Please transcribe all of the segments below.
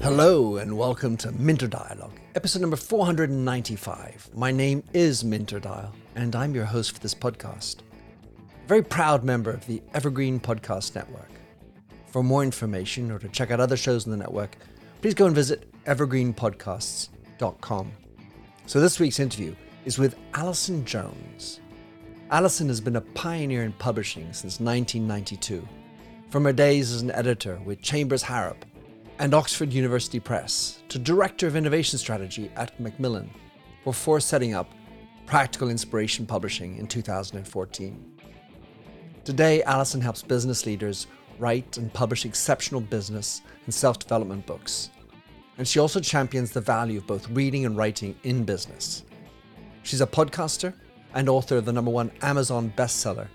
Hello and welcome to Minter Dialogue, episode number 495. My name is Minter Dial, and I'm your host for this podcast. A very proud member of the Evergreen Podcast Network. For more information or to check out other shows in the network, please go and visit evergreenpodcasts.com. So this week's interview is with Alison Jones. Alison has been a pioneer in publishing since 1992. From her days as an editor with Chambers Harrap and Oxford University Press to Director of Innovation Strategy at Macmillan before setting up Practical Inspiration Publishing in 2014. Today, Alison helps business leaders write and publish exceptional business and self development books. And she also champions the value of both reading and writing in business. She's a podcaster and author of the number one Amazon bestseller,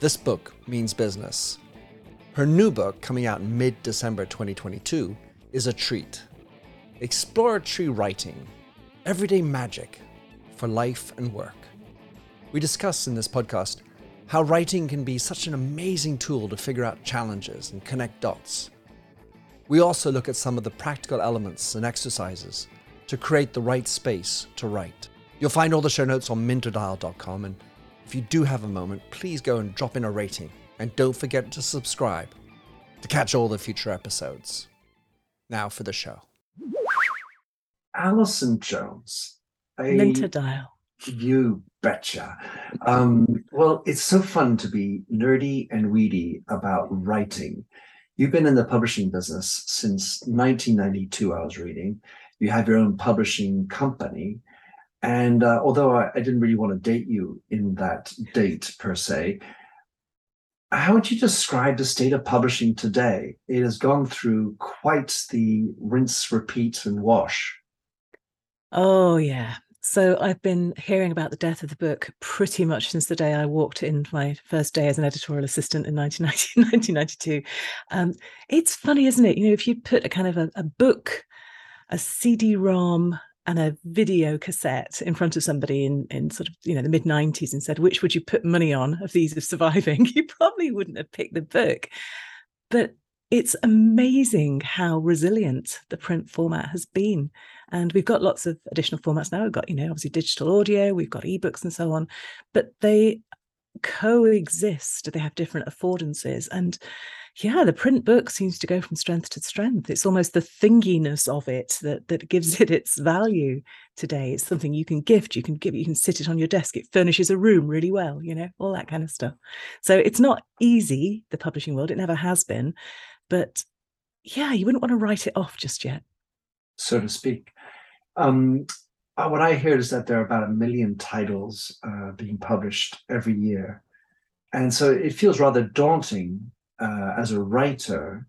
This Book Means Business. Her new book, coming out in mid December 2022, is a treat. Exploratory writing, everyday magic for life and work. We discuss in this podcast how writing can be such an amazing tool to figure out challenges and connect dots. We also look at some of the practical elements and exercises to create the right space to write. You'll find all the show notes on minterdial.com, and if you do have a moment, please go and drop in a rating. And don't forget to subscribe to catch all the future episodes. Now for the show. Alison Jones. Minter Dial. You betcha. Um, well, it's so fun to be nerdy and weedy about writing. You've been in the publishing business since 1992, I was reading. You have your own publishing company. And uh, although I, I, didn't really want to date you in that date per se, how would you describe the state of publishing today? It has gone through quite the rinse, repeat, and wash. Oh, yeah. So I've been hearing about the death of the book pretty much since the day I walked in my first day as an editorial assistant in 1992. Um, it's funny, isn't it? You know, if you put a kind of a, a book, a CD-ROM, and a video cassette in front of somebody in, in sort of you know the mid 90s and said which would you put money on of these of surviving? You probably wouldn't have picked the book. But it's amazing how resilient the print format has been. And we've got lots of additional formats now. We've got you know obviously digital audio we've got ebooks and so on. But they coexist. They have different affordances. And yeah, the print book seems to go from strength to strength. It's almost the thinginess of it that that gives it its value today. It's something you can gift, you can give, you can sit it on your desk. It furnishes a room really well, you know, all that kind of stuff. So it's not easy, the publishing world. It never has been, but yeah, you wouldn't want to write it off just yet, so to speak. Um, uh, what I hear is that there are about a million titles uh, being published every year. And so it feels rather daunting uh, as a writer,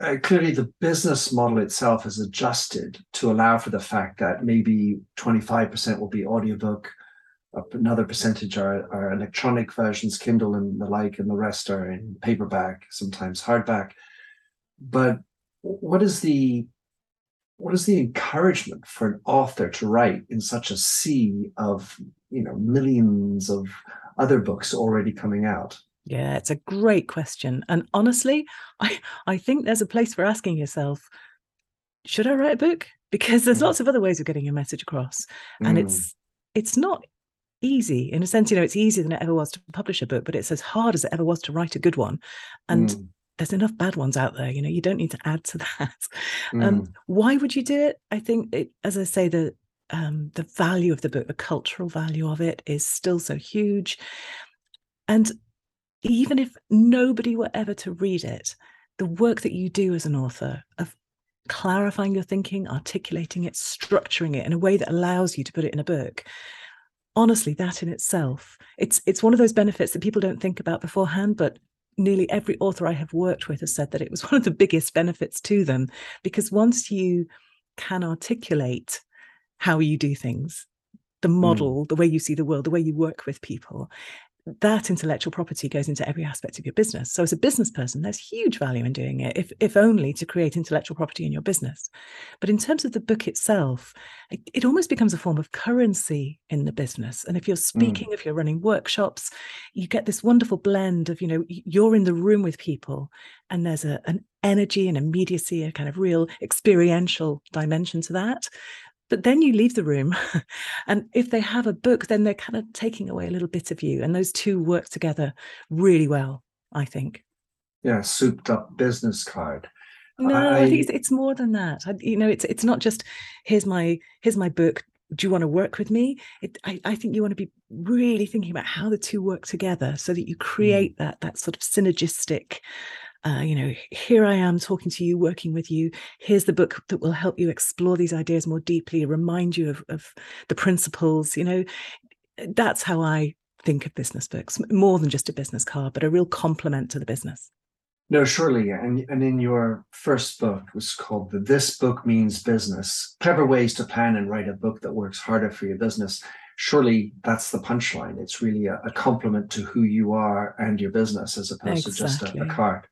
uh, clearly the business model itself is adjusted to allow for the fact that maybe 25% will be audiobook, another percentage are, are electronic versions, Kindle and the like, and the rest are in paperback, sometimes hardback. But what is the what is the encouragement for an author to write in such a sea of you know millions of other books already coming out? Yeah, it's a great question. And honestly, I, I think there's a place for asking yourself, should I write a book? Because there's mm. lots of other ways of getting your message across. And mm. it's it's not easy. In a sense, you know, it's easier than it ever was to publish a book, but it's as hard as it ever was to write a good one. And mm. there's enough bad ones out there, you know, you don't need to add to that. Um, mm. why would you do it? I think it, as I say, the um, the value of the book, the cultural value of it is still so huge. And even if nobody were ever to read it, the work that you do as an author of clarifying your thinking, articulating it, structuring it in a way that allows you to put it in a book, honestly, that in itself, it's it's one of those benefits that people don't think about beforehand, but nearly every author I have worked with has said that it was one of the biggest benefits to them because once you can articulate how you do things, the hmm. model, mm. the way you see the world, the way you work with people, that intellectual property goes into every aspect of your business. So as a business person, there's huge value in doing it, if, if only to create intellectual property in your business. But in terms of the book itself, it, it almost becomes a form of currency in the business. And if you're hmm. speaking, mm. if you're running workshops, you get this wonderful blend of, you know, you're in the room with people and there's a, an energy and immediacy, a kind of real experiential dimension to that. But then you leave the room, and if they have a book, then they're kind of taking away a little bit of you. And those two work together really well, I think. Yeah, souped up business card. No, I, I think it's, it's, more than that. I, you know, it's it's not just here's my here's my book. Do you want to work with me? It, I, I think you want to be really thinking about how the two work together so that you mm. create mm. that that sort of synergistic uh, you know, here I am talking to you, working with you. Here's the book that will help you explore these ideas more deeply, remind you of, of the principles. You know, that's how I think of business books, more than just a business card, but a real complement to the business. No, surely. And, and in your first book was called the This Book Means Business Clever Ways to Plan and Write a Book That Works Harder for Your Business. Surely that's the punchline. It's really a, a complement to who you are and your business as opposed exactly. to just a, a card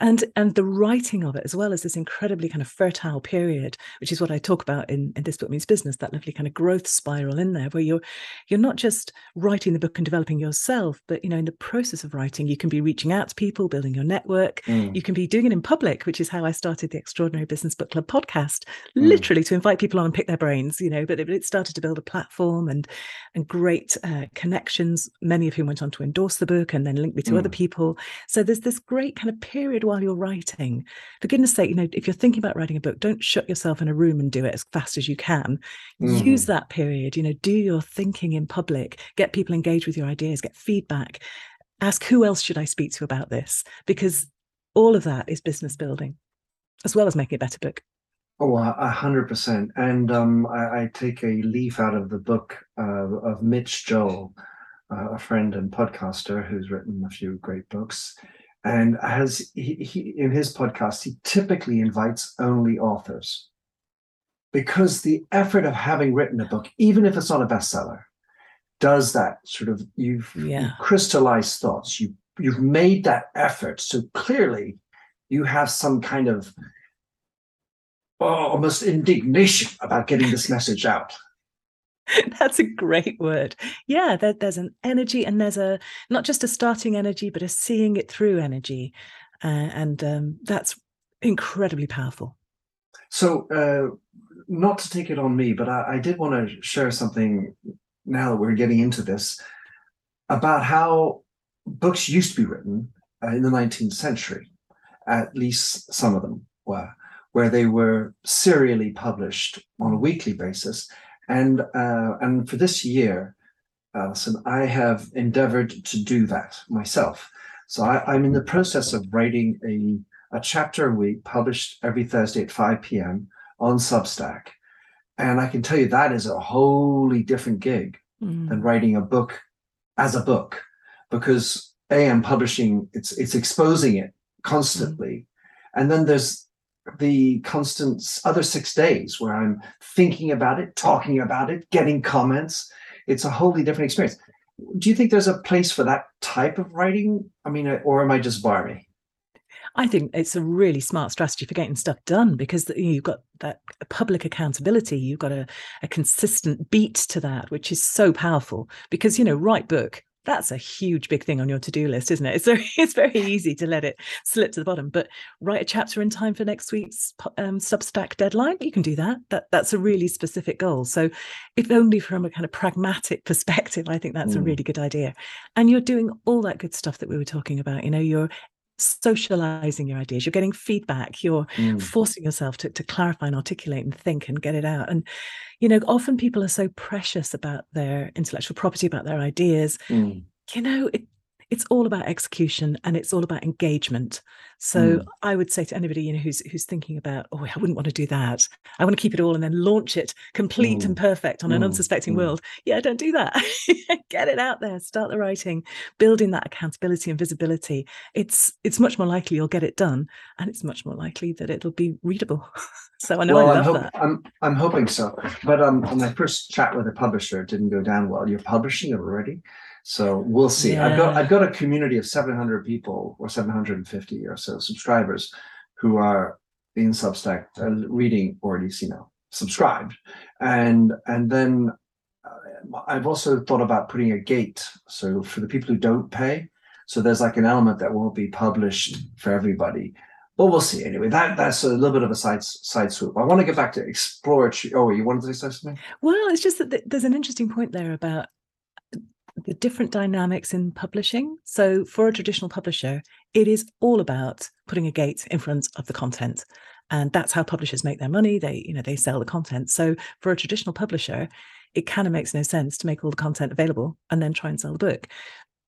and and the writing of it as well as this incredibly kind of fertile period which is what i talk about in, in this book means business that lovely kind of growth spiral in there where you're you're not just writing the book and developing yourself but you know in the process of writing you can be reaching out to people building your network mm. you can be doing it in public which is how i started the extraordinary business book club podcast mm. literally to invite people on and pick their brains you know but it, it started to build a platform and and great uh, connections many of whom went on to endorse the book and then link me to mm. other people so there's this great kind of period while you're writing, for goodness sake, you know, if you're thinking about writing a book, don't shut yourself in a room and do it as fast as you can. Mm. Use that period, you know, do your thinking in public, get people engaged with your ideas, get feedback, ask who else should I speak to about this? Because all of that is business building, as well as making a better book. Oh, a hundred percent. And um, I, I, take a leaf out of the book uh, of Mitch Joel, uh, a friend and podcaster who's written a few great books. And as he, he, in his podcast, he typically invites only authors because the effort of having written a book, even if it's not a bestseller, does that sort of you've, yeah. you've crystallized thoughts. You you've made that effort. So clearly, you have some kind of oh, almost indignation about getting this message out. That's a great word. Yeah, there, there's an energy, and there's a not just a starting energy, but a seeing it through energy, uh, and um, that's incredibly powerful. So, uh, not to take it on me, but I, I did want to share something now that we're getting into this about how books used to be written uh, in the 19th century. At least some of them were, where they were serially published on a weekly basis and uh, and for this year, Alison, I have endeavored to do that myself. So I, am in the process of writing a, a chapter a week, published every Thursday at 5 p.m. on Substack. And I can tell you that is a wholly different gig mm. than writing a book as a book, because A, I'm publishing, it's it's exposing it constantly. Mm. And then there's the constant other six days where I'm thinking about it, talking about it, getting comments. It's a wholly different experience. Do you think there's a place for that type of writing? I mean, or am I just barmy? I think it's a really smart strategy for getting stuff done because you've got that public accountability. You've got a, a consistent beat to that, which is so powerful. Because, you know, write book, that's a huge big thing on your to-do list isn't it? It's very, it's very easy to let it slip to the bottom but write a chapter in time for next week's um, substack deadline you can do that. That that's a really specific goal. So if only from a kind of pragmatic perspective i think that's mm. a really good idea. And you're doing all that good stuff that we were talking about you know you're socializing your ideas you're getting feedback you're mm. forcing yourself to, to clarify and articulate and think and get it out and you know often people are so precious about their intellectual property about their ideas mm. you know it, it's all about execution and it's all about engagement. So mm. i would say to anybody you know who's who's thinking about oh i wouldn't want to do that. I want to keep it all and then launch it complete mm. and perfect on an mm. unsuspecting mm. world. Yeah don't do that. Get it out there. Start the writing. Building that accountability and visibility. It's it's much more likely you'll get it done and it's much more likely that it'll be readable. So i know well, I love I'm, that. I'm, I'm hoping so. But um on my first chat with a publisher it didn't go down well. You're publishing already So we'll see. Yeah. I've got I've got a community of 700 people or 750 or so subscribers who are in Substack uh, reading or at least you know subscribed, and and then uh, I've also thought about putting a gate. So for the people who don't pay, so there's like an element that won't be published for everybody. But we'll see. Anyway, that that's a little bit of a side side swoop. I want to get back to exploratory. Oh, you wanted to say something? Well, it's just that there's an interesting point there about the different dynamics in publishing. So for a traditional publisher, it is all about putting a gate in front of the content. And that's how publishers make their money. They, you know, they sell the content. So for a traditional publisher, it kind of makes no sense to make all the content available and then try and sell the book.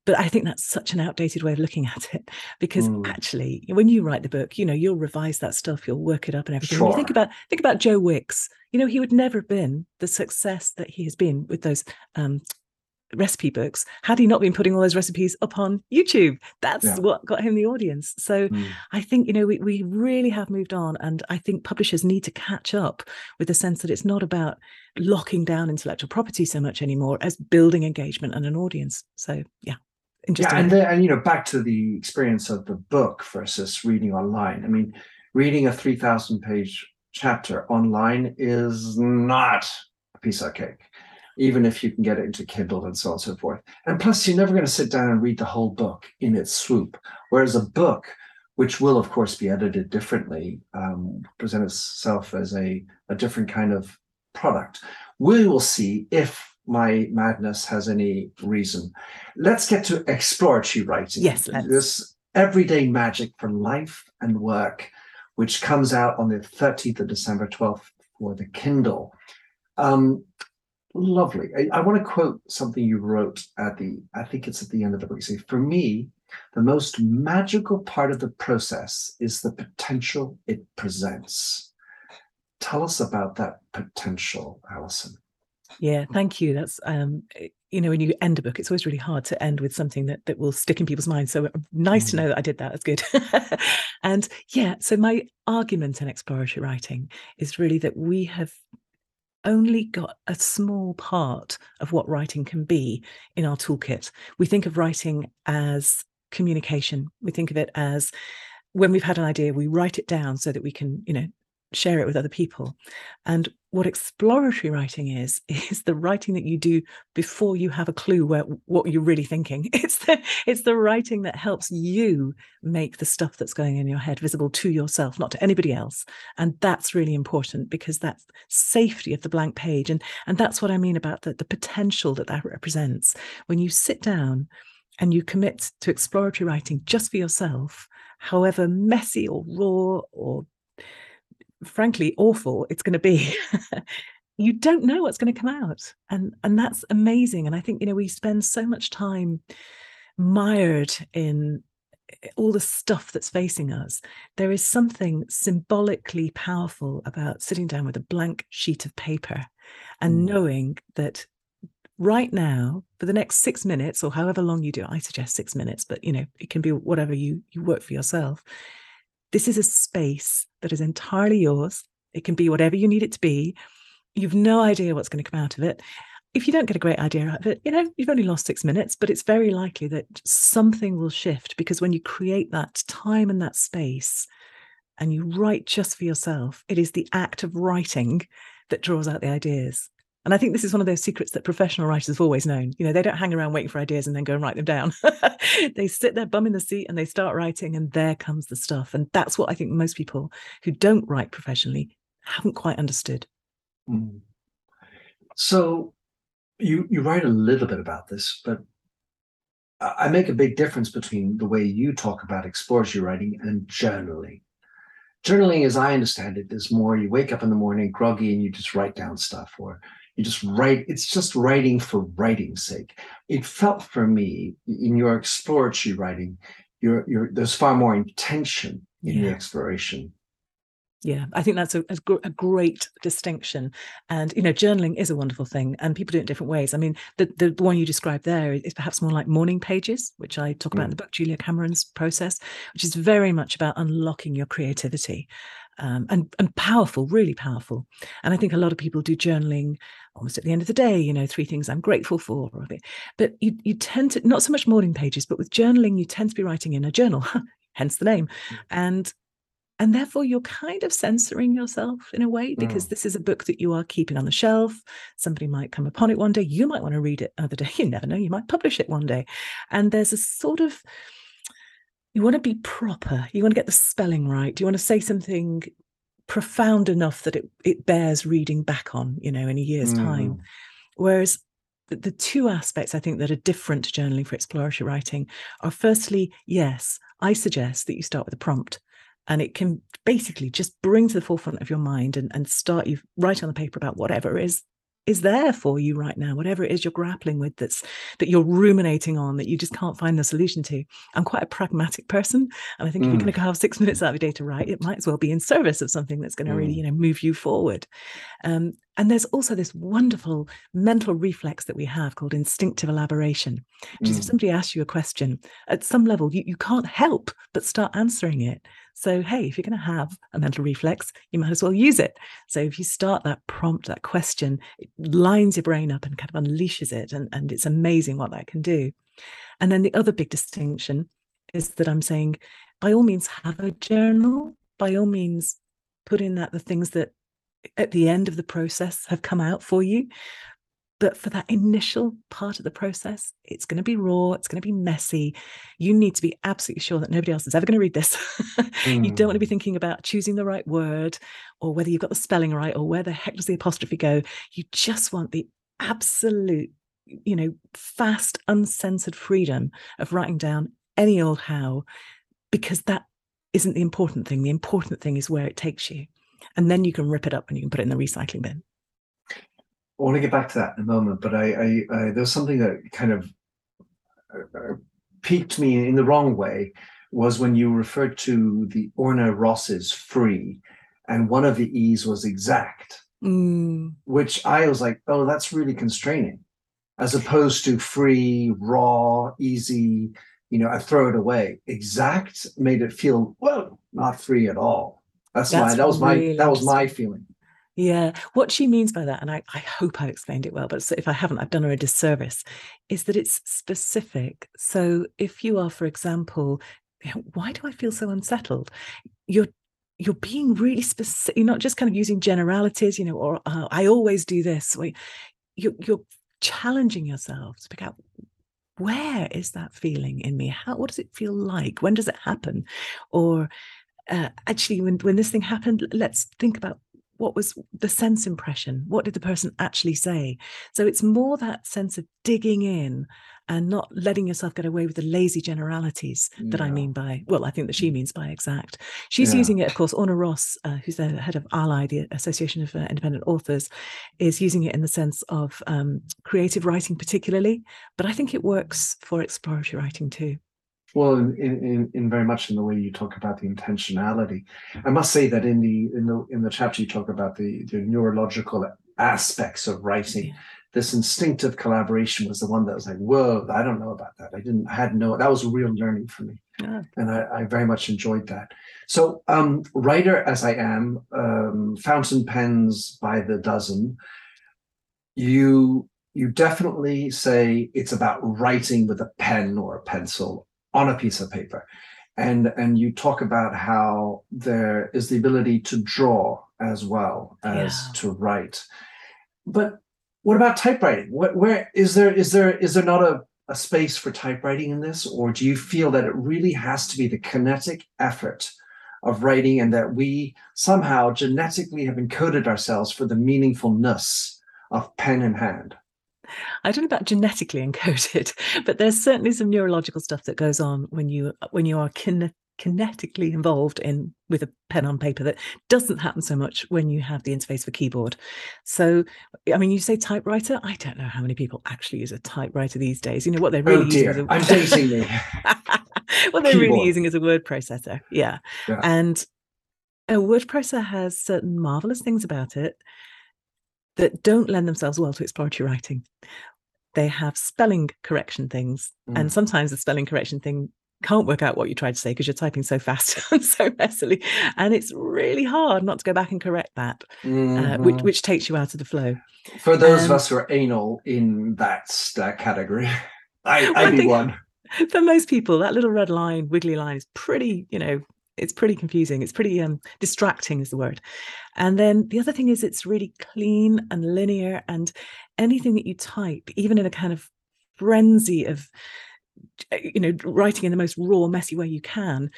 But I think that's such an outdated way of looking at it because mm. actually, when you write the book, you know, you'll revise that stuff, you'll work it up and everything. Sure. you think about think about Joe Wicks. You know, he would never have been the success that he has been with those um, recipe books had he not been putting all those recipes up on YouTube. That's yeah. what got him the audience. So mm. I think, you know, we, we really have moved on. And I think publishers need to catch up with the sense that it's not about locking down intellectual property so much anymore as building engagement and an audience. So yeah. Yeah, and then, and you know, back to the experience of the book versus reading online. I mean, reading a 3,000 page chapter online is not a piece of cake even if you can get it into Kindle and so on and so forth. And plus, you're never going to sit down and read the whole book in its swoop. Whereas a book, which will of course be edited differently, um, present itself as a, a different kind of product. We will see if my madness has any reason. Let's get to exploratory writing. Yes, let's. this everyday magic for life and work, which comes out on the 13th of December, 12th for the Kindle. Um, lovely. I, I, want to quote something you wrote at the, I think it's at the end of the book. You say, for me, the most magical part of the process is the potential it presents. Tell us about that potential, Alison. Yeah, thank you. That's um, you know, when you end a book, it's always really hard to end with something that that will stick in people's minds. So uh, nice mm. to know that I did that. That's good. and yeah, so my argument in exploratory writing is really that we have only got a small part of what writing can be in our toolkit. We think of writing as communication. We think of it as when we've had an idea, we write it down so that we can, you know, share it with other people. And what exploratory writing is, is the writing that you do before you have a clue where what you're really thinking. It's the it's the writing that helps you make the stuff that's going in your head visible to yourself, not to anybody else. And that's really important because that's safety of the blank page. And and that's what I mean about the, the potential that that represents. When you sit down and you commit to exploratory writing just for yourself, however messy or raw or frankly awful it's going to be you don't know what's going to come out and and that's amazing and i think you know we spend so much time mired in eh, all the stuff that's facing us there is something symbolically powerful about sitting down with a blank sheet of paper and mm. knowing that right now for the next 6 minutes or however long you do i suggest 6 minutes but you know it can be whatever you you work for yourself this is a space that is entirely yours. It can be whatever you need it to be. You've no idea what's going to come out of it. If you don't get a great idea out of it, you know, you've only lost six minutes, but it's very likely that something will shift because when you create that time and that space and you write just for yourself, it is the act of writing that draws out the ideas. And I think this is one of those secrets that professional writers have always known. You know, they don't hang around waiting for ideas and then go and write them down. they sit their bum in the seat and they start writing, and there comes the stuff. And that's what I think most people who don't write professionally haven't quite understood. Mm. So you you write a little bit about this, but I make a big difference between the way you talk about exploratory writing and journaling. Journaling, as I understand it, is more you wake up in the morning groggy and you just write down stuff, or you just write it's just writing for writing's sake. It felt for me in your exploratory writing you're, you're there's far more intention in yeah. the exploration. Yeah i think that's a, a, a, great distinction. And you know journaling is a wonderful thing and people do it in different ways. I mean the, the, one you described there is perhaps more like morning pages which i talk about mm. in the book julia cameron's process which is very much about unlocking your creativity um, and and powerful, really powerful. And I think a lot of people do journaling almost at the end of the day. You know, three things I'm grateful for, but you you tend to not so much morning pages, but with journaling, you tend to be writing in a journal, hence the name, mm. and and therefore you're kind of censoring yourself in a way because mm. this is a book that you are keeping on the shelf somebody might come upon it one day you might want to read it another day you never know you might publish it one day and there's a sort of you want to be proper. You want to get the spelling right. You want to say something profound enough that it, it bears reading back on you know in a year's mm. time whereas the two aspects I think that are different to journaling for exploratory writing are firstly, yes, I suggest that you start with a prompt and it can basically just bring to the forefront of your mind and, and start you write on the paper about whatever is is there for you right now whatever it is you're grappling with that's that you're ruminating on that you just can't find the solution to i'm quite a pragmatic person and i think mm. if you're going to have six minutes out of your day to write it might as well be in service of something that's going to mm. really you know move you forward um, and there's also this wonderful mental reflex that we have called instinctive elaboration which mm. is if mm. somebody asks you a question at some level you, you can't help but start answering it so, hey, if you're going to have a mental reflex, you might as well use it. So, if you start that prompt, that question, it lines your brain up and kind of unleashes it. And, and it's amazing what that can do. And then the other big distinction is that I'm saying, by all means, have a journal. By all means, put in that the things that at the end of the process have come out for you. But for that initial part of the process, it's going to be raw, it's going to be messy. You need to be absolutely sure that nobody else is ever going to read this. mm. You don't want to be hmm. thinking about choosing the right word or whether you've got the spelling right or where the heck does the apostrophe go. You just want the absolute, you know, fast, uncensored freedom of writing down any old how, because that isn't the important thing. The important thing is where it takes you. And then you can rip it up and you can put it in the recycling bin. I want to get back to that in a moment, but I, I, I there's something that kind of uh, uh, piqued me in the wrong way was when you referred to the Orna Ross's free, and one of the E's was exact, mm. which I was like, oh, that's really constraining, as opposed to free, raw, easy. You know, I throw it away. Exact made it feel well, not free at all. That's, that's my that was really my that was my feeling. Yeah, what she means by that, and I, I hope I explained it well, but if I haven't, I've done her a disservice, is that it's specific. So if you are, for example, why do I feel so unsettled? You're you're being really specific. You're not just kind of using generalities, you know, or uh, I always do this. You're you're challenging yourself to pick out where is that feeling in me? How what does it feel like? When does it happen? Or uh, actually, when when this thing happened, let's think about what was the sense impression what did the person actually say so it's more that sense of digging in and not letting yourself get away with the lazy generalities that. I mean by, well, I think that she mm. means by exact. She's yeah. using it, of course. Orna Ross, uh, who's the head of ALLi, the Association of uh, Independent Authors, is using it in the sense of um, creative writing, particularly. But I think it works for exploratory writing too. Well, in, in, in very much in the way you talk about the intentionality, I must say that in the in the in the chapter you talk about the the neurological aspects of writing, yeah. this instinctive collaboration was the one that was like, whoa, I don't know about that. I didn't I had no that was a real learning for me, yeah. and I, I very much enjoyed that. So, um, writer as I am, um, fountain pens by the dozen. You you definitely say it's about writing with a pen or a pencil on a piece of paper. And, and you talk about how there is the ability to draw as well as yeah. to write. But what about typewriting? What, where is there is there is there not a, a space for typewriting in this, or do you feel that it really has to be the kinetic effort of writing, and that we somehow genetically have encoded ourselves for the meaningfulness of pen in hand? I don't know about genetically encoded, but there's certainly some neurological stuff that goes on when you when you are kin- kinetically involved in with a pen on paper that doesn't happen so much when you have the interface for keyboard. So, I mean, you say typewriter. I don't know how many people actually use a typewriter these days. You know what they're oh, really oh dear, using. A... I'm dating you. what they're keyboard. really using is a word processor. Yeah, yeah. and a word processor has certain marvelous things about it that don't lend themselves well to exploratory writing. They have spelling correction things, mm. and sometimes the spelling correction thing can't work out what you tried to say because you're typing so fast and so messily and it's really hard not to go back and correct that mm-hmm. uh, which, mm-hmm. which takes you out of the flow for those um, of us who are anal in that uh, category i i'd be one for most people that little red line wiggly line is pretty you know it's pretty confusing it's pretty um, distracting is the word. And then the other thing is it's really clean and linear and anything that you type even in a kind of frenzy of you know writing in the most raw messy way you can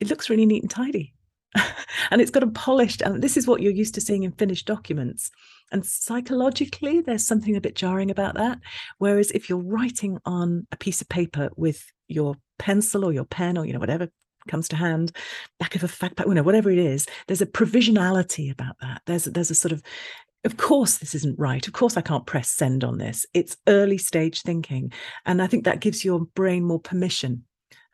it looks really neat and tidy. And it's got a polished and this is what you're used to seeing in finished documents. And psychologically there's something a bit jarring about that. Whereas if you're writing on a piece of paper with your pencil or your pen or you know whatever comes to hand back of a fact pack you know whatever it is there's a provisionality about that. There's there's a sort of of course this isn't right. Of course i can't press send on this. It's early stage thinking. And i think that gives your brain more permission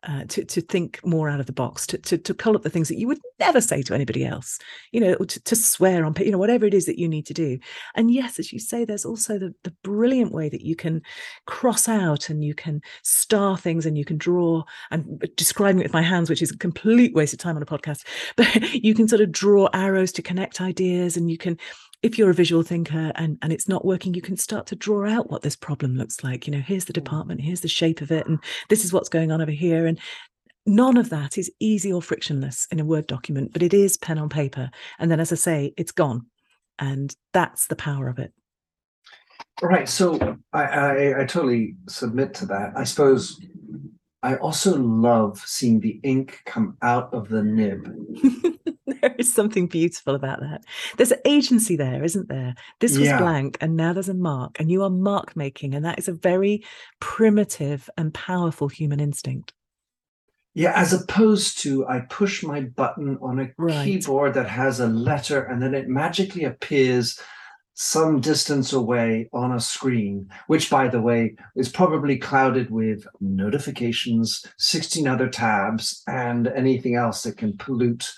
uh, to to think more out of the box, to, to to call up the things that you would never say to anybody else, you know, to, to swear on, you know, whatever it is that you need to do. And yes, as you say, there's also the the brilliant way that you can cross out and you can star things and you can draw. I'm describing it with my hands, which is a complete waste of time on a podcast. But you can sort of draw arrows to connect ideas, and you can if you're a visual thinker and, and it's not working, you can start to draw out what this problem looks like. You know, here's the department, here's the shape of it, and this is what's going on over here. And none of that is easy or frictionless in a Word document, but it is pen on paper. And then, as I say, it's gone. And that's the power of it. Right. So I, I, I totally submit to that. I suppose I also love seeing the ink come out of the nib. is something beautiful about that. There's agency there, isn't there? This was yeah. blank and now there's a mark, and you are mark making, and that is a very primitive and powerful human instinct. Yeah, as opposed to I push my button on a right. keyboard that has a letter and then it magically appears some distance away on a screen, which, by the way, is probably clouded with notifications, 16 other tabs, and anything else that can pollute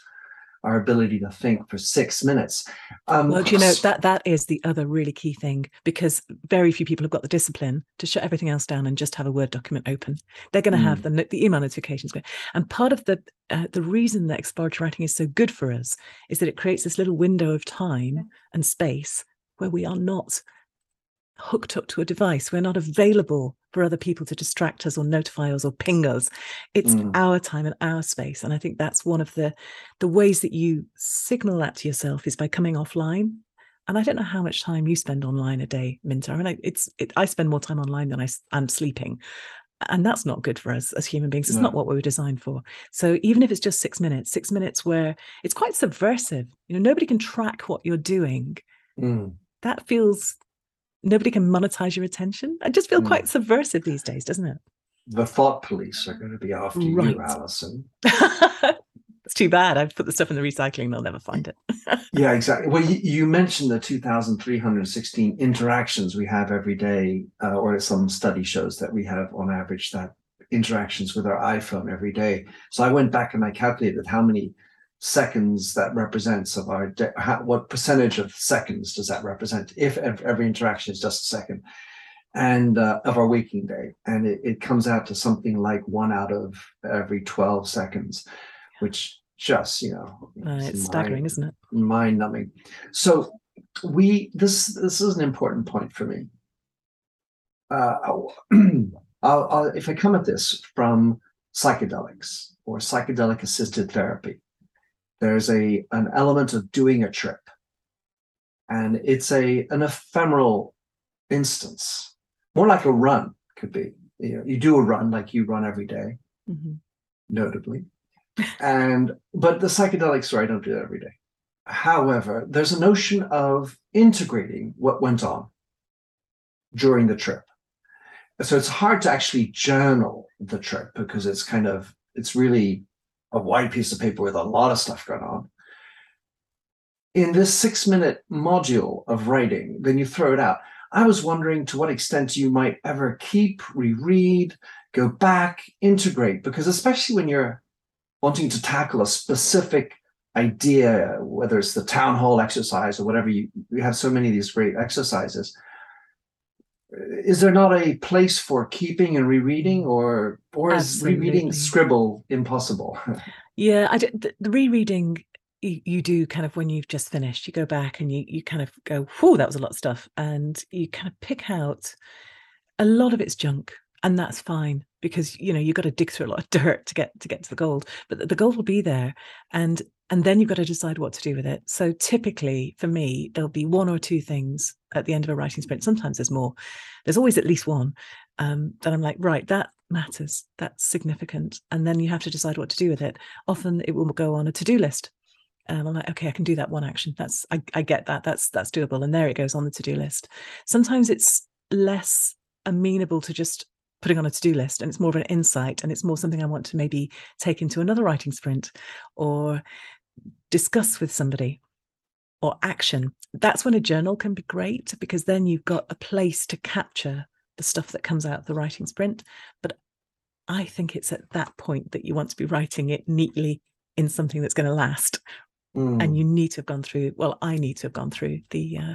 our ability to think for six minutes. Um, well, you know that that is the other really key thing because very few people have got the discipline to shut everything else down and just have a Word document open. They're going to mm. have the the email notifications going, and part of the uh, the reason that exploratory writing is so good for us is that it creates this little window of time and space where we are not hooked up to a device. We're not available for other people to distract us or notify us or ping us. It's mm. our time and our space. And I think that's one of the the ways that you signal that to yourself is by coming offline. And I don't know how much time you spend online a day, Minter. I mean, I, it's it, I spend more time online than I, I'm sleeping. And that's not good for us as human beings. It's no. not what we were designed for. So even if it's just six minutes, six minutes where it's quite subversive. You know, nobody can track what you're doing. Mm that feels nobody can monetize your attention. I just feel mm. quite subversive these days, doesn't it? The thought police are going to be after right. you, Alison. it's too bad. I've put the stuff in the recycling; they'll never find it. yeah, exactly. Well, you, you, mentioned the 2,316 interactions we have every day, uh, or some study shows that we have on average that interactions with our iPhone every day. So I went back and I calculated how many seconds that represents of our how, what percentage of seconds does that represent if every interaction is just a second and uh, of our waking day. And it, it comes out to something like one out of every 12 seconds which just you know uh, it's staggering isn't it? mind numbing so we this this is an important point for me. Uh, I'll, I'll, if i come at this from psychedelics or psychedelic assisted therapy there's a an element of doing a trip. And it's a an ephemeral instance. More like a run could be. You know you do a run like you run every day, mm-hmm. notably. And but the psychedelics story i don't do that every day. However there's a notion of integrating what went on during the trip. So it's hard to actually journal the trip because it's kind of it's really a white piece of paper with a lot of stuff going on. In this six minute module of writing, then you throw it out. I was wondering to what extent you might ever keep, reread, go back, integrate, because especially when you're wanting to tackle a specific idea, whether it's the town hall exercise or whatever, you, you have so many of these great exercises. Is there not a place for keeping and rereading or or is Absolutely. rereading scribble impossible Yeah, I d- the, the rereading you, you do kind of when you've just finished, you go back and you you kind of go, "Whoa, that was a lot of stuff," and you kind of pick out a lot of it's junk, and that's fine because you know you've got to dig through a lot of dirt to get to get to the gold, but the, the gold will be there, and and then you've got to decide what to do with it. So typically, for me, there'll be one or two things at the end of a writing sprint. Sometimes there's more. There's always at least one um, that I'm like, right, that matters. That's significant, and then you have to decide what to do with it. Often it will go on a to-do list. Um, I'm like, okay, I can do that one action. That's I, I get that. That's that's doable, and there it goes on the to-do list. Sometimes it's less amenable to just putting on a to-do list and it's more of an insight and it's more something i want to maybe take into another writing sprint or discuss with somebody or action that's when a journal can be great because then you've got a place to capture the stuff that comes out of the writing sprint but i think it's at that point that you want to be writing it neatly in something that's going to last Mm, and you need to have gone through well i need to have gone through the uh,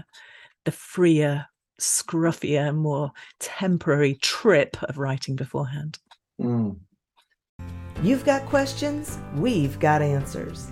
the freer scruffier more temporary trip of writing beforehand mm. You've got questions, we've got answers.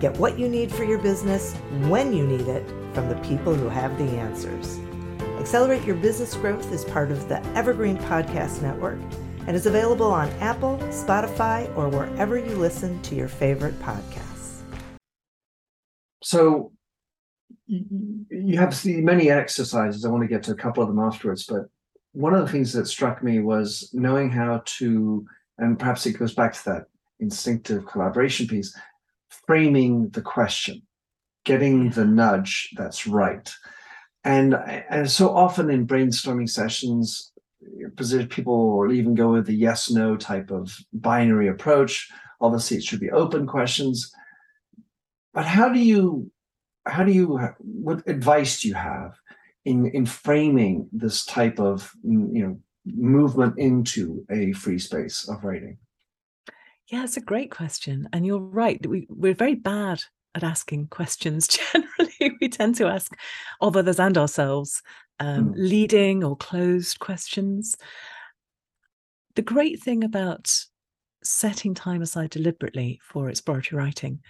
Get what you need for your business when you need it from the people who have the answers. Accelerate Your Business Growth is part of the Evergreen Podcast Network and is available on Apple, Spotify, or wherever you listen to your favorite podcasts. so you have many exercises i want to get to a couple of them afterwards but one of the things that struck me was knowing how to and perhaps it goes back to that instinctive collaboration piece framing the question getting mm-hmm. the nudge that's right. And and so often in brainstorming sessions people will even go with the yes no type of binary approach. Obviously it should be open questions. But how do you how do you what advice do you have in in framing this type of you know movement into a free space of writing yeah it's a great question and you're right we, we're very bad at asking questions generally we tend to ask of others and ourselves um, Mm. leading or closed questions the great thing about setting time aside deliberately for exploratory writing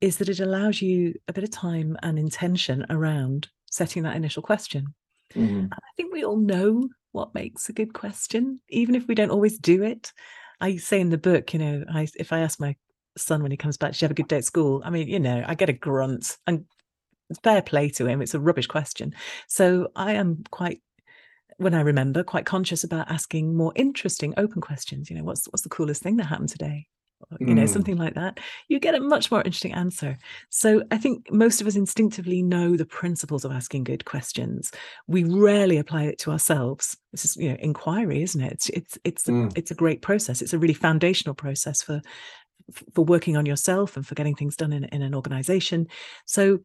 is that it allows you a bit of time and intention around setting that initial question. Mhm. I think we all know what makes a good question, even if we don't always do it. I say in the book, you know, I, if I ask my son when he comes back, "Did you have a good day at school?" I mean, you know, I get a grunt, and fair play to him. It's a rubbish question. So I am quite, when I remember, quite conscious about asking more interesting, open questions. You know, what's what's the coolest thing that happened today? You know, Mm. something like that. You get a much more interesting answer. So I think most of us instinctively know the principles of asking good questions. We rarely apply it to ourselves. This is, you know, inquiry, isn't it? It's it's it's a, Mm. it's a great process. It's a really foundational process for for working on yourself and for getting things done in, in an organization. So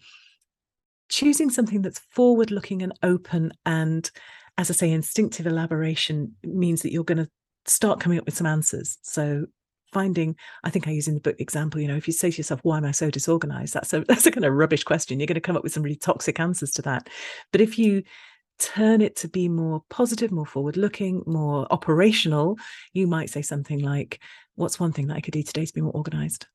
choosing something that's forward looking and open and as I say, instinctive elaboration means that you're going to start coming up with some answers. So finding, I think I use in the book example, you know, if you say to yourself, why am I so disorganized? That's a that's a kind of rubbish question. You're going to come up with some really toxic answers to that. But if you turn it to be more positive, more forward looking, more operational, you might say something like, what's one thing that I could do today to be more organized?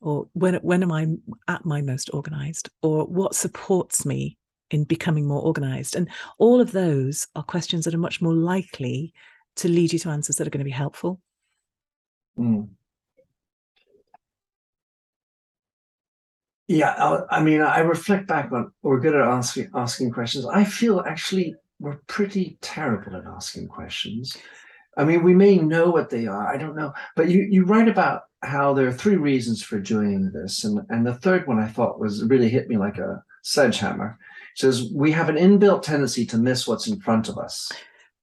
Or when when am I at my most organized? Or what supports me in becoming more organized? And all of those are questions that are much more likely to lead you to answers that are going to be helpful. Mm. Yeah, I, I mean, I reflect back on we're good at asking asking questions. I feel actually we're pretty terrible at asking questions. I mean, we may know what they are. I don't know, but you you write about how there are three reasons for doing this, and and the third one I thought was really hit me like a sledgehammer. It says we have an inbuilt tendency to miss what's in front of us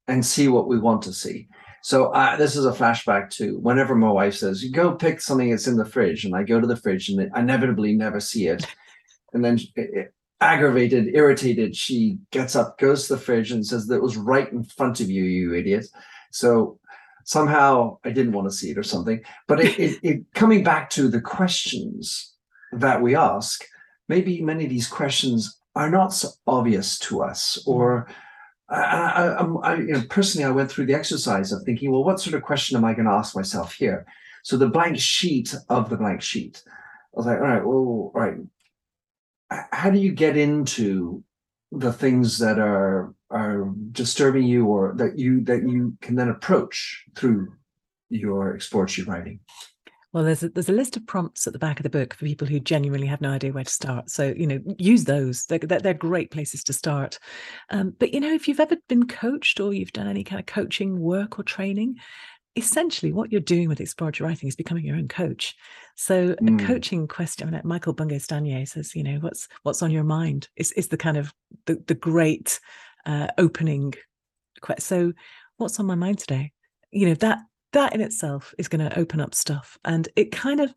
and see what we want to see. So this is a flashback to whenever my wife says, "You go pick something that's in the fridge," and I go to the fridge and I inevitably never see it, and then aggravated, irritated, she gets up, goes to the fridge, and says, "That was right in front of you, you idiot." So somehow I didn't want to see it or something. But it, it, it coming back to the questions that we ask, maybe many of these questions are not so obvious to us or I, I, I, you know, personally, I went through the exercise of thinking, well, what sort of question am I going to ask myself here? So the blank sheet of the blank sheet. I was like, all right, well, all right. How do you get into the things that are are disturbing you, or that you that you can then approach through your exploratory writing? Well, there's a, there's a list of prompts at the back of the book for people who genuinely have no idea where to start. So you know, use those. They're they're, they're great places to start. Um, but you know, if you've ever been coached or you've done any kind of coaching work or training, essentially what you're doing with exploratory writing is becoming your own coach. So mm. a coaching question. I mean, Michael Bungay Stanier says, you know, what's what's on your mind is is the kind of the the great uh, opening. Question. So what's on my mind today? You know that that in itself is going to open up stuff. And it kind of,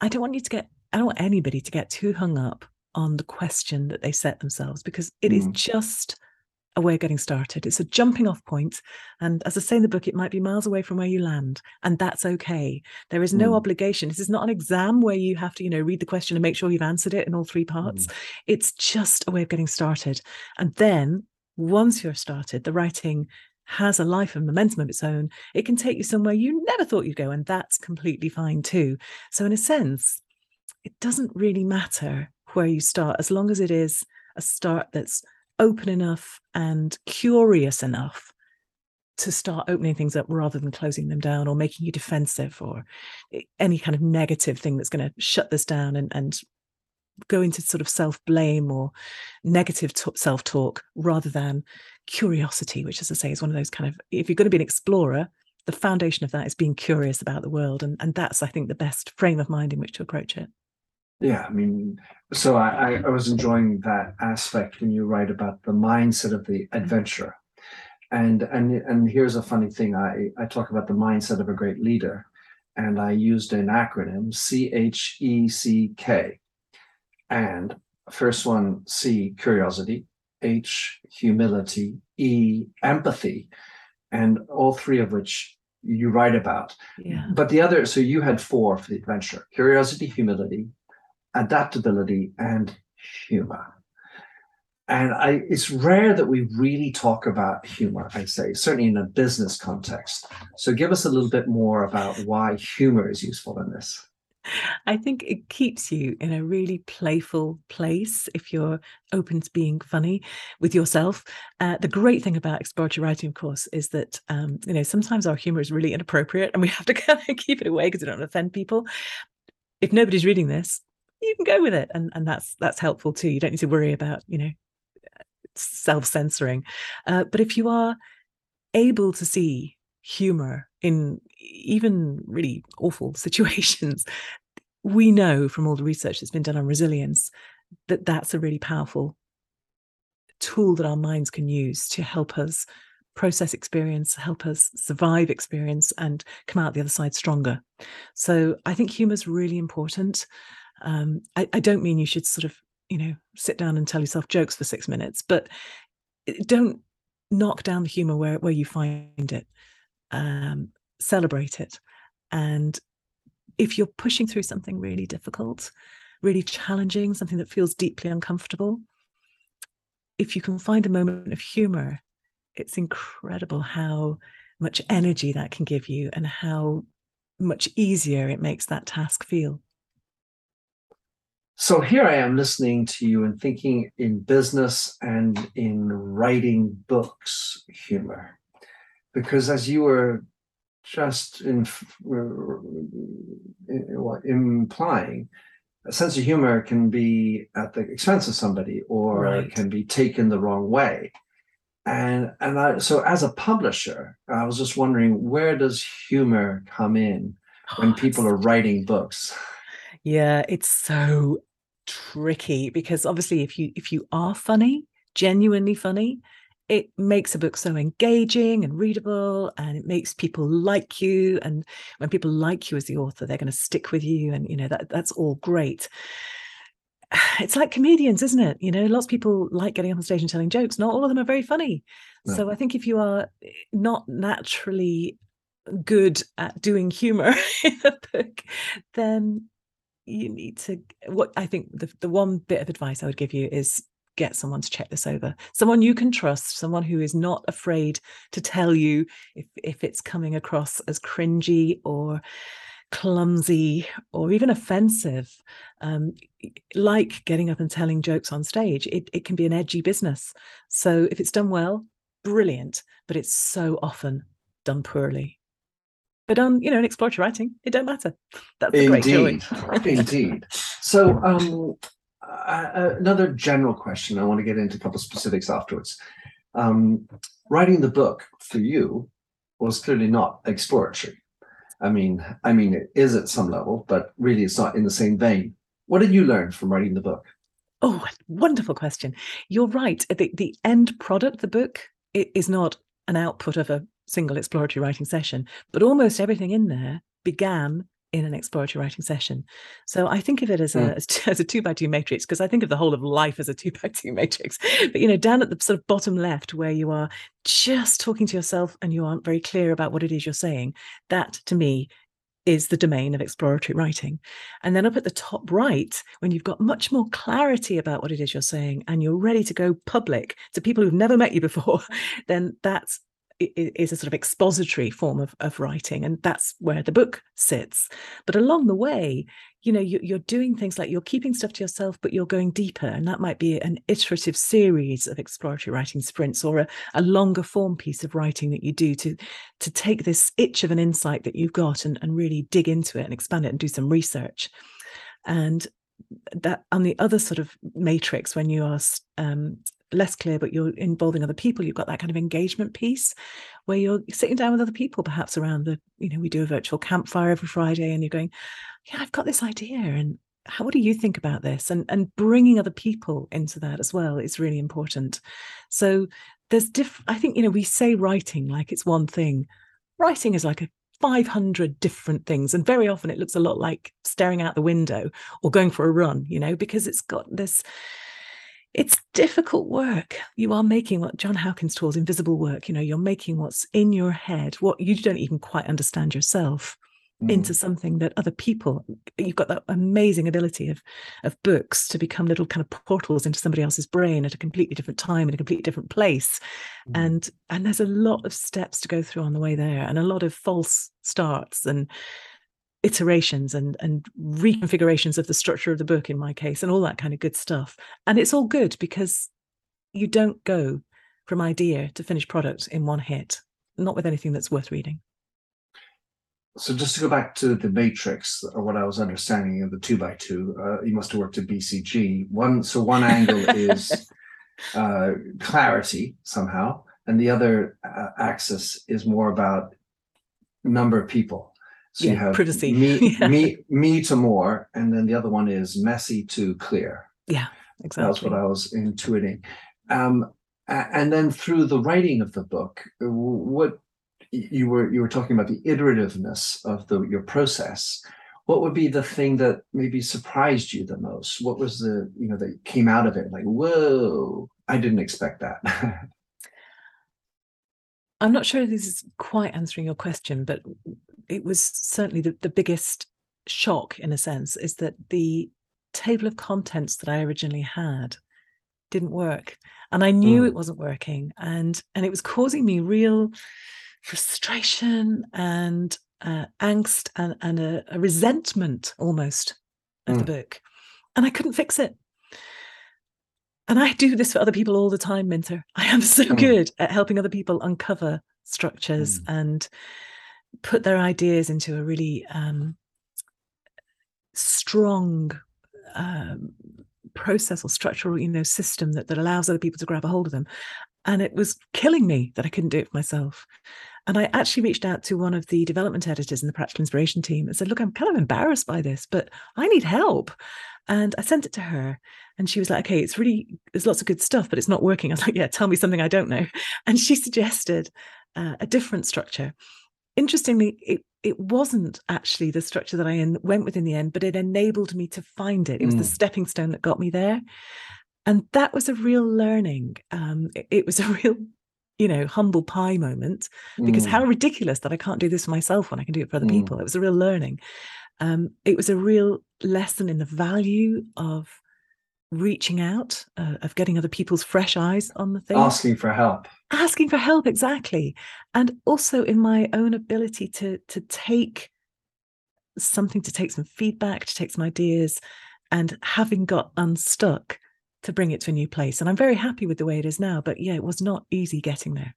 I don't want you to get, I don't want anybody to get too hung up on the question that they set themselves because it mm. is just a way of getting started. It's a jumping off point. And as I say in the book, it might be miles away from where you land. And that's okay. There is no mm. obligation. This is not an exam where you have to, you know, read the question and make sure you've answered it in all three parts. Mm. It's just a way of getting started. And then once you're started, the writing has a life and momentum of its own, it can take you somewhere you never thought you'd go. And that's completely fine too. So, in a sense, it doesn't really matter where you start as long as it is a start that's open enough and curious enough to start opening things up rather than closing them down or making you defensive or any kind of negative thing that's going to shut this down and, and go into sort of self blame or negative t- self talk rather than curiosity, which, as I say, is one of those kind of, if you're going to be an explorer, the foundation of that is being curious about the world. And, and that's, I think, the best frame of mind in which to approach it. Yeah, I mean, so I, I was enjoying that aspect when you write about the mindset of the adventurer. And and and here's a funny thing. I, I talk about the mindset of a great leader, and I used an acronym C H E C K. And first one, C, curiosity, H, humility, E, empathy, and all three of which you write about. Yeah. But the other, so you had four for the adventure curiosity, humility, adaptability, and humor. And I, it's rare that we really talk about humor, I'd say, certainly in a business context. So give us a little bit more about why humor is useful in this. I think it keeps you in a really playful place if you're open to being funny with yourself. Uh, the great thing about exploratory writing, of course, is that um, you know sometimes our humor is really inappropriate, and we have to kind of keep it away because we don't offend people. If nobody's reading this, you can go with it, and and that's that's helpful too. You don't need to worry about you know self censoring. Uh, but if you are able to see humor in even really awful situations, we know from all the research that's been done on resilience that that's a really powerful tool that our minds can use to help us process experience, help us survive experience, and come out the other side stronger. So I think humor is really important. Um, I, I don't mean you should sort of, you know, sit down and tell yourself jokes for six minutes, but eh, don't knock down the humor where, where you find it um, celebrate it. And if you're pushing through something really difficult, really challenging, something that feels deeply uncomfortable, if you can find a moment of humor, it's incredible how much energy that can give you and how much easier it makes that task feel. So here I am listening to you and thinking in business and in writing books, humor because as you were just in, implying, a sense of humor can be at the expense of somebody or right. can be taken the wrong way. And and I so as a publisher, I was just wondering where does humor come in when oh, people are writing books? Yeah, it's so tricky because obviously if you if you are funny, genuinely funny, it makes a book so engaging and readable and it makes people like you and when people like you as the author they're going to stick with you and you know that that's all great. It's like comedians isn't it? You know lots of people like getting up on stage and telling jokes. Not all of them are very funny. No. so i think if you are eh, not naturally good at doing humor in a book then you need to what i think the, the one bit of advice i would give you is get someone to check this over. Someone you can trust someone who is not afraid to tell you if if it's coming across as cringy or clumsy or even offensive. Um, like getting up and telling jokes on stage it, it can be an edgy business. So if it's done well brilliant but it's so often done poorly. But um, you know, in exploratory writing, it don't matter. That's a great indeed. So, um, uh, another general question. I want to get into a couple specifics afterwards. Um, writing the book for you was clearly not exploratory. I mean, I mean, it is at some level, but really, it's not in the same vein. What did you learn from writing the book? Oh, wonderful question. You're right. The, the end product, the book, it is not an output of a single exploratory writing session, but almost everything in there began in an exploratory writing session. So I think of it as a mm. as a two by two matrix because I think of the whole of life as a two by two matrix. But you know, down at the sort of bottom left where you are just talking to yourself and you aren't very clear about what it is you're saying, that to me is the domain of exploratory writing. And then up at the top right, when you've got much more clarity about what it is you're saying and you're ready to go public to people who've never met you before, then that's is a sort of expository form of, of writing and that's where the book sits. But along the way you know you, are doing things like you're keeping stuff to yourself but you're going deeper and that might be an iterative series of exploratory writing sprints or a, a longer form piece of writing that you do to to take this itch of an insight that you've got and, and really dig into it and expand it and do some research. And that on the other sort of matrix when you are um, less clear, but you're involving other people. You've got that kind of engagement piece where you're sitting down with other people, perhaps around the, you know, we do a virtual campfire every Friday, and you're going, yeah, I've got this idea, and how what do you think about this? And and bringing other people into that as well is really important. So there's diff. I think you know we say writing like it's one thing. Writing is like a 500 different things and very often it looks a lot like staring out the window or going for a run you know because it's got this it's difficult work. You are making what John Hawkins calls invisible work. You know, you're making what's in your head, what you don't even quite understand yourself, mm. into something that other people. You've got that amazing ability of of books to become little kind of portals into somebody else's brain at a completely different time in a completely different place, mm. and and there's a lot of steps to go through on the way there, and a lot of false starts and iterations and and reconfigurations of the structure of the book in my case and all that kind of good stuff. And it's all good because you don't go from idea to finished product in one hit not with anything that's worth reading. So just to go back to the matrix or what i was understanding of the two by two uh, you must have worked at bcg one so one angle is uh, clarity somehow and the other uh, axis is more about number of people so yeah, you have privacy. Me, yeah. me, me to more, and then the other one is messy to clear. Yeah, exactly. That's what I was intuiting. Um, and then through the writing of the book, what you were you were talking about the iterativeness of the your process. What would be the thing that maybe surprised you the most? What was the you know that came out of it like whoa? I didn't expect that. I'm not sure this is quite answering your question, but it was certainly the, the biggest shock in a sense is that the table of contents that I originally had didn't work and I knew mm. it wasn't working and and it was causing me real frustration and uh, angst and, and a, a, resentment almost of mm. the book and I couldn't fix it and I do this for other people all the time Minter I am so mm. good at helping other people uncover structures mm. and put their ideas into a really um, strong um, process or structural you know system that, that allows other people to grab a hold of them and it was killing me that i couldn't do it for myself and i actually reached out to one of the development editors in the practical inspiration team and said look i'm kind of embarrassed by this but i need help And I sent it to her and she was like, okay, it's really, there's lots of good stuff, but it's not working. I was like, yeah, tell me something I don't know. And she suggested uh, a different structure. Interestingly, it, it wasn't actually the structure that I in, went with in the end, but it enabled me to find it. It was mm. the stepping stone that got me there. And that was a real learning. Um, it, it was a real you know, humble pie moment because mm. how ridiculous that I can't do this for myself when I can do it for other mm. people. It was a real learning. Um, it was a real lesson in the value of reaching out, uh, of getting other people's fresh eyes on the thing. Asking for help. Asking for help, exactly. And also in my own ability to to take something, to take some feedback, to take some ideas, and having got unstuck, to bring it to a new place. And I'm very happy with the way it is now. But yeah, it was not easy getting there.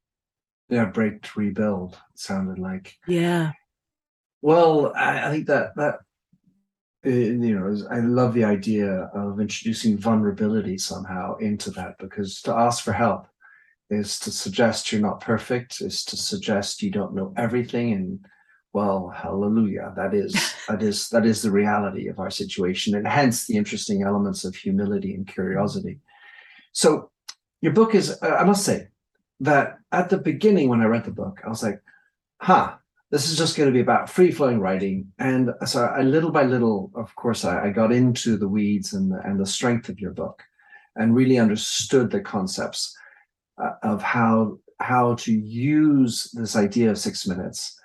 Yeah, break to rebuild. Sounded like. Yeah. Well, I, I think that that you know, I love the idea of introducing vulnerability somehow into that because to ask for help is to suggest you're not perfect, is to suggest you don't know everything, and well hallelujah that is that is that is the reality of our situation and hence the interesting elements of humility and curiosity. So your book is uh, i must say that at the beginning when i read the book i was like huh this is just going to be about free flowing writing and so I, little by little of course I, I got into the weeds and the, and the strength of your book and really understood the concepts uh, of how how to use this idea of six minutes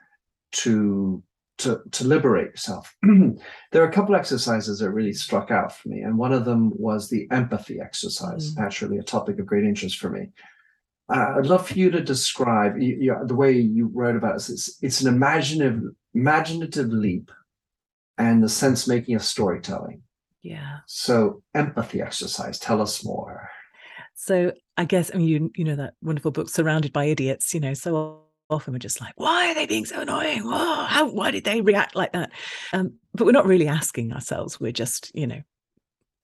to to to liberate yourself. there are a couple exercises that really struck out for me, and one of them was the empathy exercise. Mm. Naturally, a topic of great interest for me. Uh, I'd love for you to describe you, you, the way you wrote about it. It's, it's an imaginative imaginative leap, and the sense making of storytelling. Yeah. So empathy exercise. Tell us more. So I guess I mean you you know that wonderful book Surrounded by Idiots. You know so often we're just like, why are they being so annoying? Oh, how why did they react like that? Um, but we're not really asking ourselves. We're just, you know,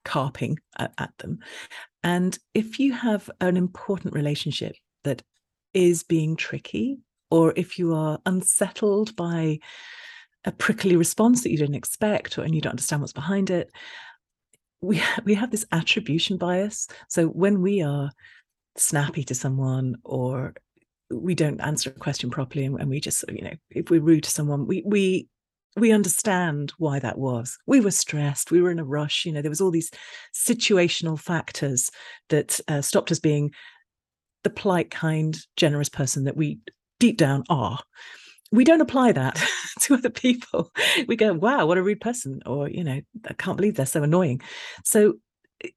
carping at, at them. And if you have an important relationship that is being tricky, or if you are unsettled by a prickly response that you didn't expect, or and you don't understand what's behind it, we we have this attribution bias. So when we are snappy to someone or we don't answer a question properly and, and we just you know if we're rude to someone we we we understand why that was. We were stressed we were in a rush you know there was all these situational factors that uh, stopped us being the polite kind generous person that we deep down are. We don't apply that to other people. We go wow what a rude person or you know i can't believe they're so annoying. So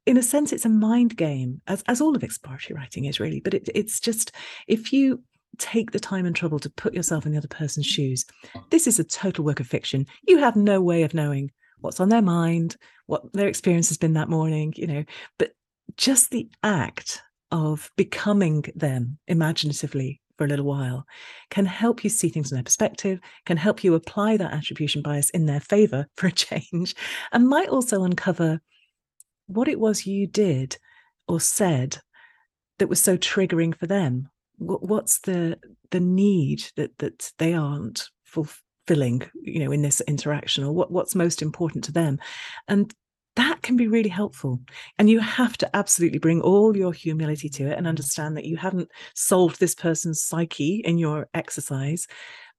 in a sense, it's a mind game, as, as all of exploratory writing is really. But it, it's just if you take the time and trouble to put yourself in the other person's mm. shoes, this is a total work of fiction. You have no way of knowing what's on their mind, what their experience has been that morning, you know. But just the act of becoming them imaginatively for a little while can help you see things from their perspective, can help you apply that attribution bias in their favor for a change, and might also uncover what it was you did or said that was so triggering for them what's the the need that that they aren't fulfilling you know in this interaction or what what's most important to them? And that can be really helpful. And you have to absolutely bring all your humility to it and understand that you haven't solved this person's psyche in your exercise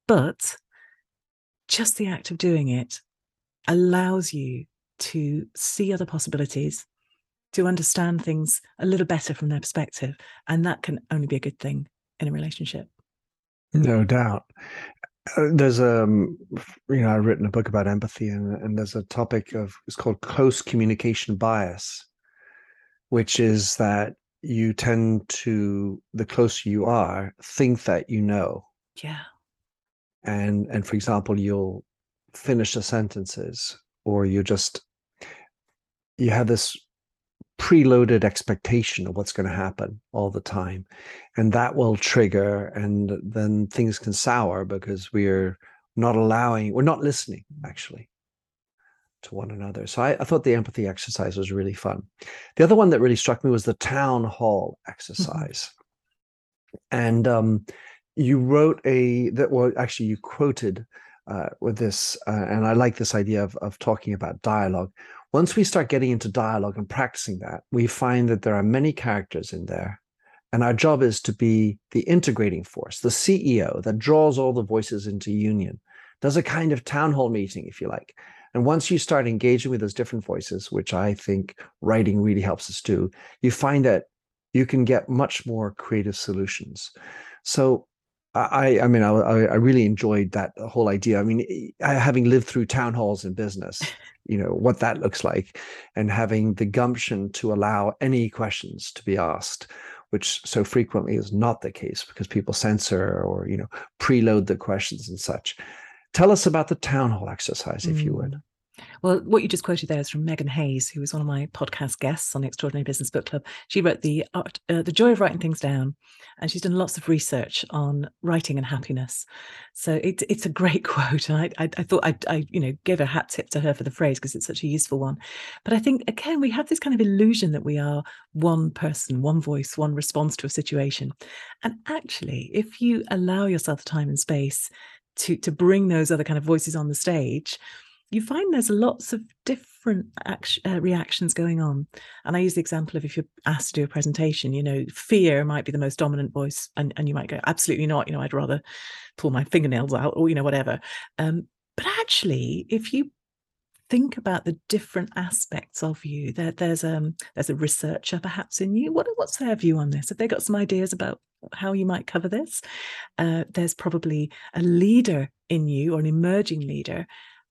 but just the act of doing it allows you to see other possibilities, to understand things a little better from their perspective. And that can only be a good thing in a relationship. No doubt. Uh, there's a, um, you know, I've written a book about empathy, and, and there's a topic of it's called close communication bias, which is that you tend to, the closer you are, think that you know. Yeah. And and for example, you'll finish the sentences, or you just you have this preloaded expectation of what's going to happen all the time and that will trigger and then things can sour because we're not allowing we're not listening actually to one another so I, I, thought the empathy exercise was really fun the other one that really struck me was the town hall mm-hmm. exercise and um, you wrote a that well actually you quoted uh, with this, uh, and I like this idea of of talking about dialogue. Once we start getting into dialogue and practicing that, we find that there are many characters in there, and our job is to be the integrating force, the CEO that draws all the voices into union, does a kind of town hall meeting, if you like. And once you start engaging with those different voices, which I think writing really helps us do, you find that you can get much more creative solutions. So I, I mean, I, I really enjoyed that whole idea. I mean, having lived through town halls in business, you know what that looks like, and having the gumption to allow any questions to be asked, which so frequently is not the case because people censor or you know preload the questions and such. Tell us about the town hall exercise, if mm. you would. Well, what you just quoted there is from Megan Hayes, who was one of my podcast guests on the Extraordinary Business Book Club. She wrote the art, uh, the joy of writing things down, and she's done lots of research on writing and happiness. So it's it's a great quote, and I I, I thought I I you know gave a hat tip to her for the phrase because it's such a useful one. But I think again we have this kind of illusion that we are one person, one voice, one response to a situation, and actually, if you allow yourself time and space to to bring those other kind of voices on the stage you find there's lots of different uh, reactions going on. And I use the example of if you're asked to do a presentation, you know, fear might be the most dominant voice, and, and you might go, absolutely not, you know, I'd rather pull my fingernails out or, you know, whatever. Um, but actually, if you think about the different aspects of you, there, there's um there's a researcher perhaps in you. What what's their view on this? Have they got some ideas about how you might cover this? Uh, there's probably a leader in you or an emerging leader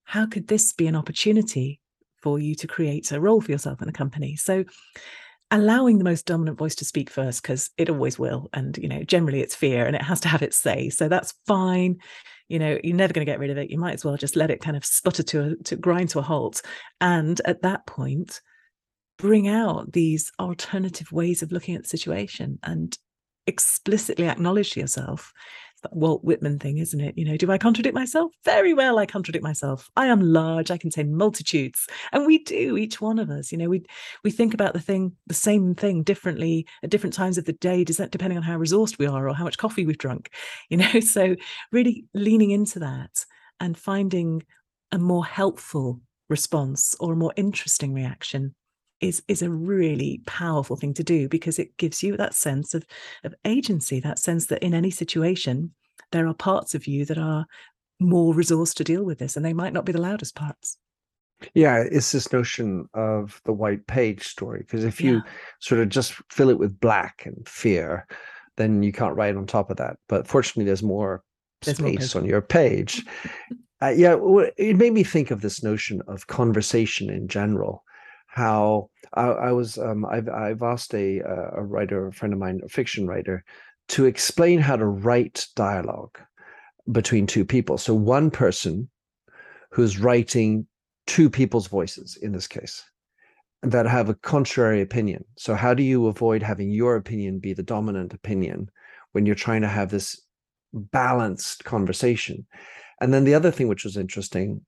how could this be an opportunity for you to create a role for yourself in the company? So allowing the most dominant voice to speak first because it always will and you know generally it's fear and it has to have its say. So that's fine. You know you're never going to get rid of it. You might as well just let it kind of sputter to a to grind to a halt. And at that point bring out these alternative ways of looking at the situation and explicitly acknowledge to yourself Walt Whitman thing, isn't it? You know, do I contradict myself? Very well, I contradict myself. I am large, I contain multitudes. And we do, each one of us. You know, we we think about the thing, the same thing differently at different times of the day, does that depending on how resourced we are or how much coffee we've drunk, you know. So really leaning into that and finding a more helpful response or a more interesting reaction is is a really powerful thing to do because it gives you that sense of of agency that sense that in any situation there are parts of you that are more resourced to deal with this and they might not be the loudest parts. Yeah it's this notion of the white page story because if you yeah. sort of just fill it with black and fear then you can't write on top of that but fortunately there's more there's space more on your page. Uh, yeah it made me think of this notion of conversation in general how I, I was um, I've I've asked a a writer, a friend of mine, a fiction writer, to explain how to write dialogue between two people. So one person who's writing two people's voices in this case that have a contrary opinion. So how do you avoid having your opinion be the dominant opinion when you're trying to have this balanced conversation? And then the other thing which was interesting,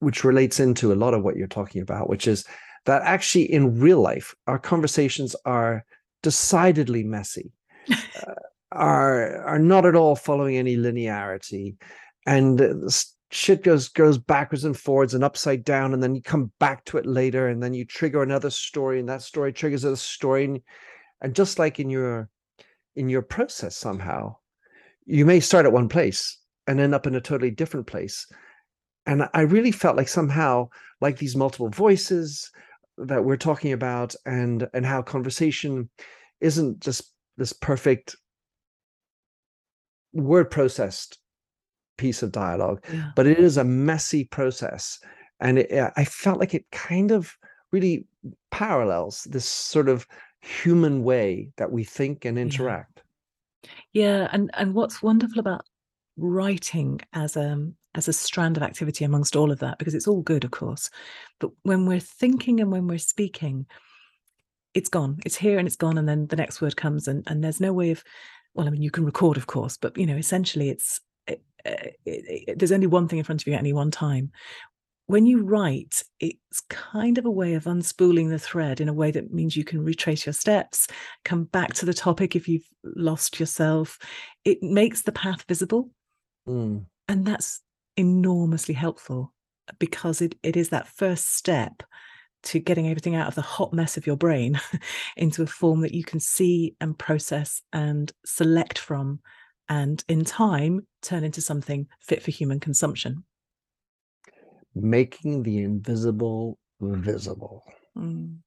which relates into a lot of what you're talking about, which is that actually in real life our conversations are decidedly messy. Uh, are are not at all following any linearity. And shit goes goes backwards and forwards and upside down and then you come back to it later and then you trigger another story and that story triggers a story. And, and just like in your in your process somehow you may start at one place and end up in a totally different place. And i really felt like somehow like these multiple voices that we're talking about and and how conversation isn't just this perfect word processed piece of dialogue yeah. but it is a messy process. And it, i felt like it kind of really parallels this sort of human way that we think and interact. Yeah, yeah and and what's wonderful about writing as a as a strand of activity amongst all of that because it's all good of course. But when we're thinking and when we're speaking it's gone. It's here and it's gone and then the next word comes and and there's no way of well i mean you can record of course but you know essentially it's it, it, it, there's only one thing in front of you at any one time. When you write it's kind of a way of unspooling the thread in a way that means you can retrace your steps come back to the topic if you've lost yourself. It makes the path visible. Mm. and that's enormously helpful because it, it is that first step to getting everything out of the hot mess of your brain into a form that you can see and process and select from and in time turn into something fit for human consumption. Making the invisible visible. Mm.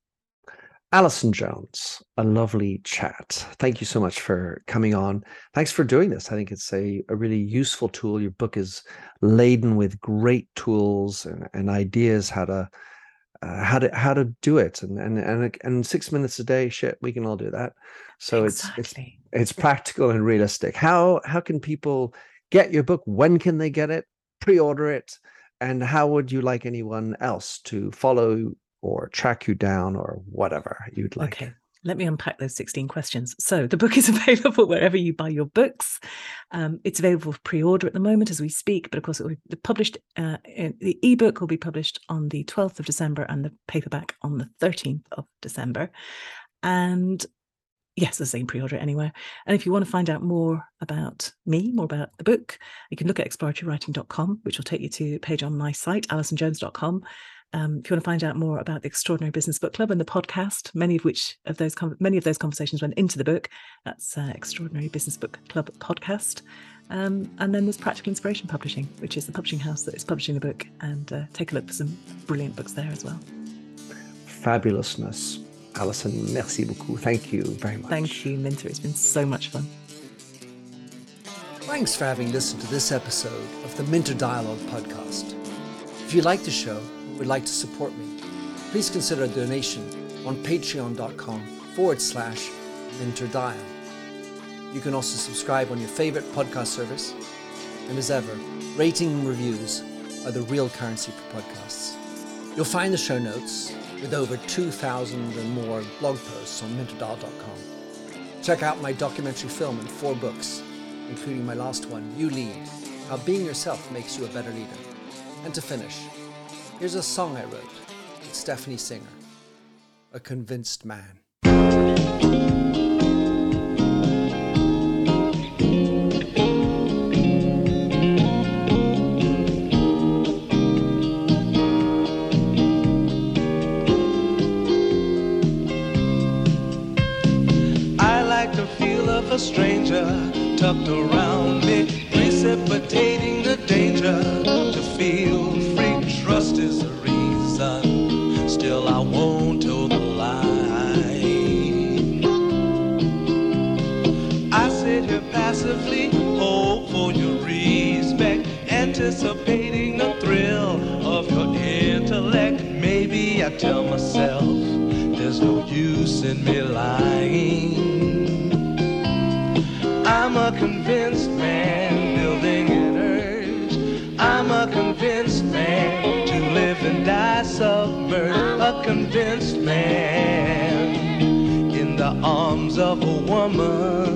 Alison Jones, a lovely chat. Thank you so much for coming on. Thanks for doing this. I think it's a, a really useful tool. Your book is laden with great tools and, and ideas how to uh, how to how to do it and and and and six minutes a day shit we can all do that so exactly. it's it's it's practical and realistic how how can people get your book when can they get it pre-order it and how would you like anyone else to follow or track you down or whatever you'd like okay let me unpack those 16 questions. So, the book is available wherever you buy your books. Um, it's available for pre order at the moment as we speak, but of course, it will be published. Uh, the ebook will be published on the 12th of December and the paperback on the 13th of December. And yes, the same pre order anywhere. And if you want to find out more about me, more about the book, you can look at exploratorywriting.com, which will take you to a page on my site, alisonjones.com. Um, if you want to find out more about the Extraordinary Business Book Club and the podcast, many of which of those many of those conversations went into the book. That's uh, Extraordinary Business Book Club podcast. Um, and then there's Practical Inspiration Publishing, which is the publishing house that is publishing the book. And uh, take a look for some brilliant books there as well. Fabulousness. Alison, merci beaucoup. Thank you very much. Thank you, Minter. It's been so much fun. Thanks for having listened to this episode of the Minter Dialogue podcast. If you like the show, would like to support me, please consider a donation on patreon.com forward slash minterdial. You can also subscribe on your favorite podcast service. And as ever, rating and reviews are the real currency for podcasts. You'll find the show notes with over 2,000 and more blog posts on minterdial.com. Check out my documentary film and four books, including my last one, You Lead How Being Yourself Makes You a Better Leader. And to finish, Here's a song I wrote with Stephanie Singer, A Convinced Man. I like the feel of a stranger tucked around me, precipitating the danger anticipating the thrill of your intellect. Maybe I tell myself there's no use in me lying. I'm a convinced man building an urge. I'm a convinced man to live and die submerged, a convinced man in the arms of a woman.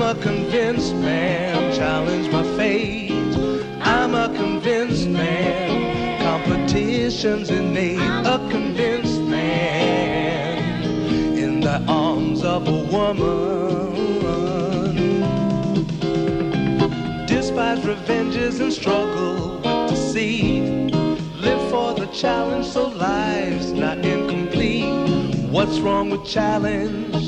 I'm a convinced man, challenge my fate. I'm a convinced man, competition's innate, a convinced man in the arms of a woman. Despise revenges and struggle with deceit. Live for the challenge so life's not incomplete. What's wrong with challenge?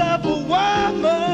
of a woman.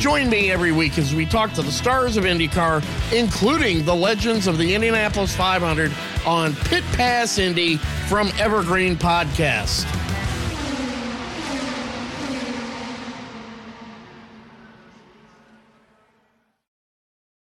Join me every week as we talk to the stars of IndyCar, including the legends of the Indianapolis 500 on Pit Pass Indy from Evergreen Podcast.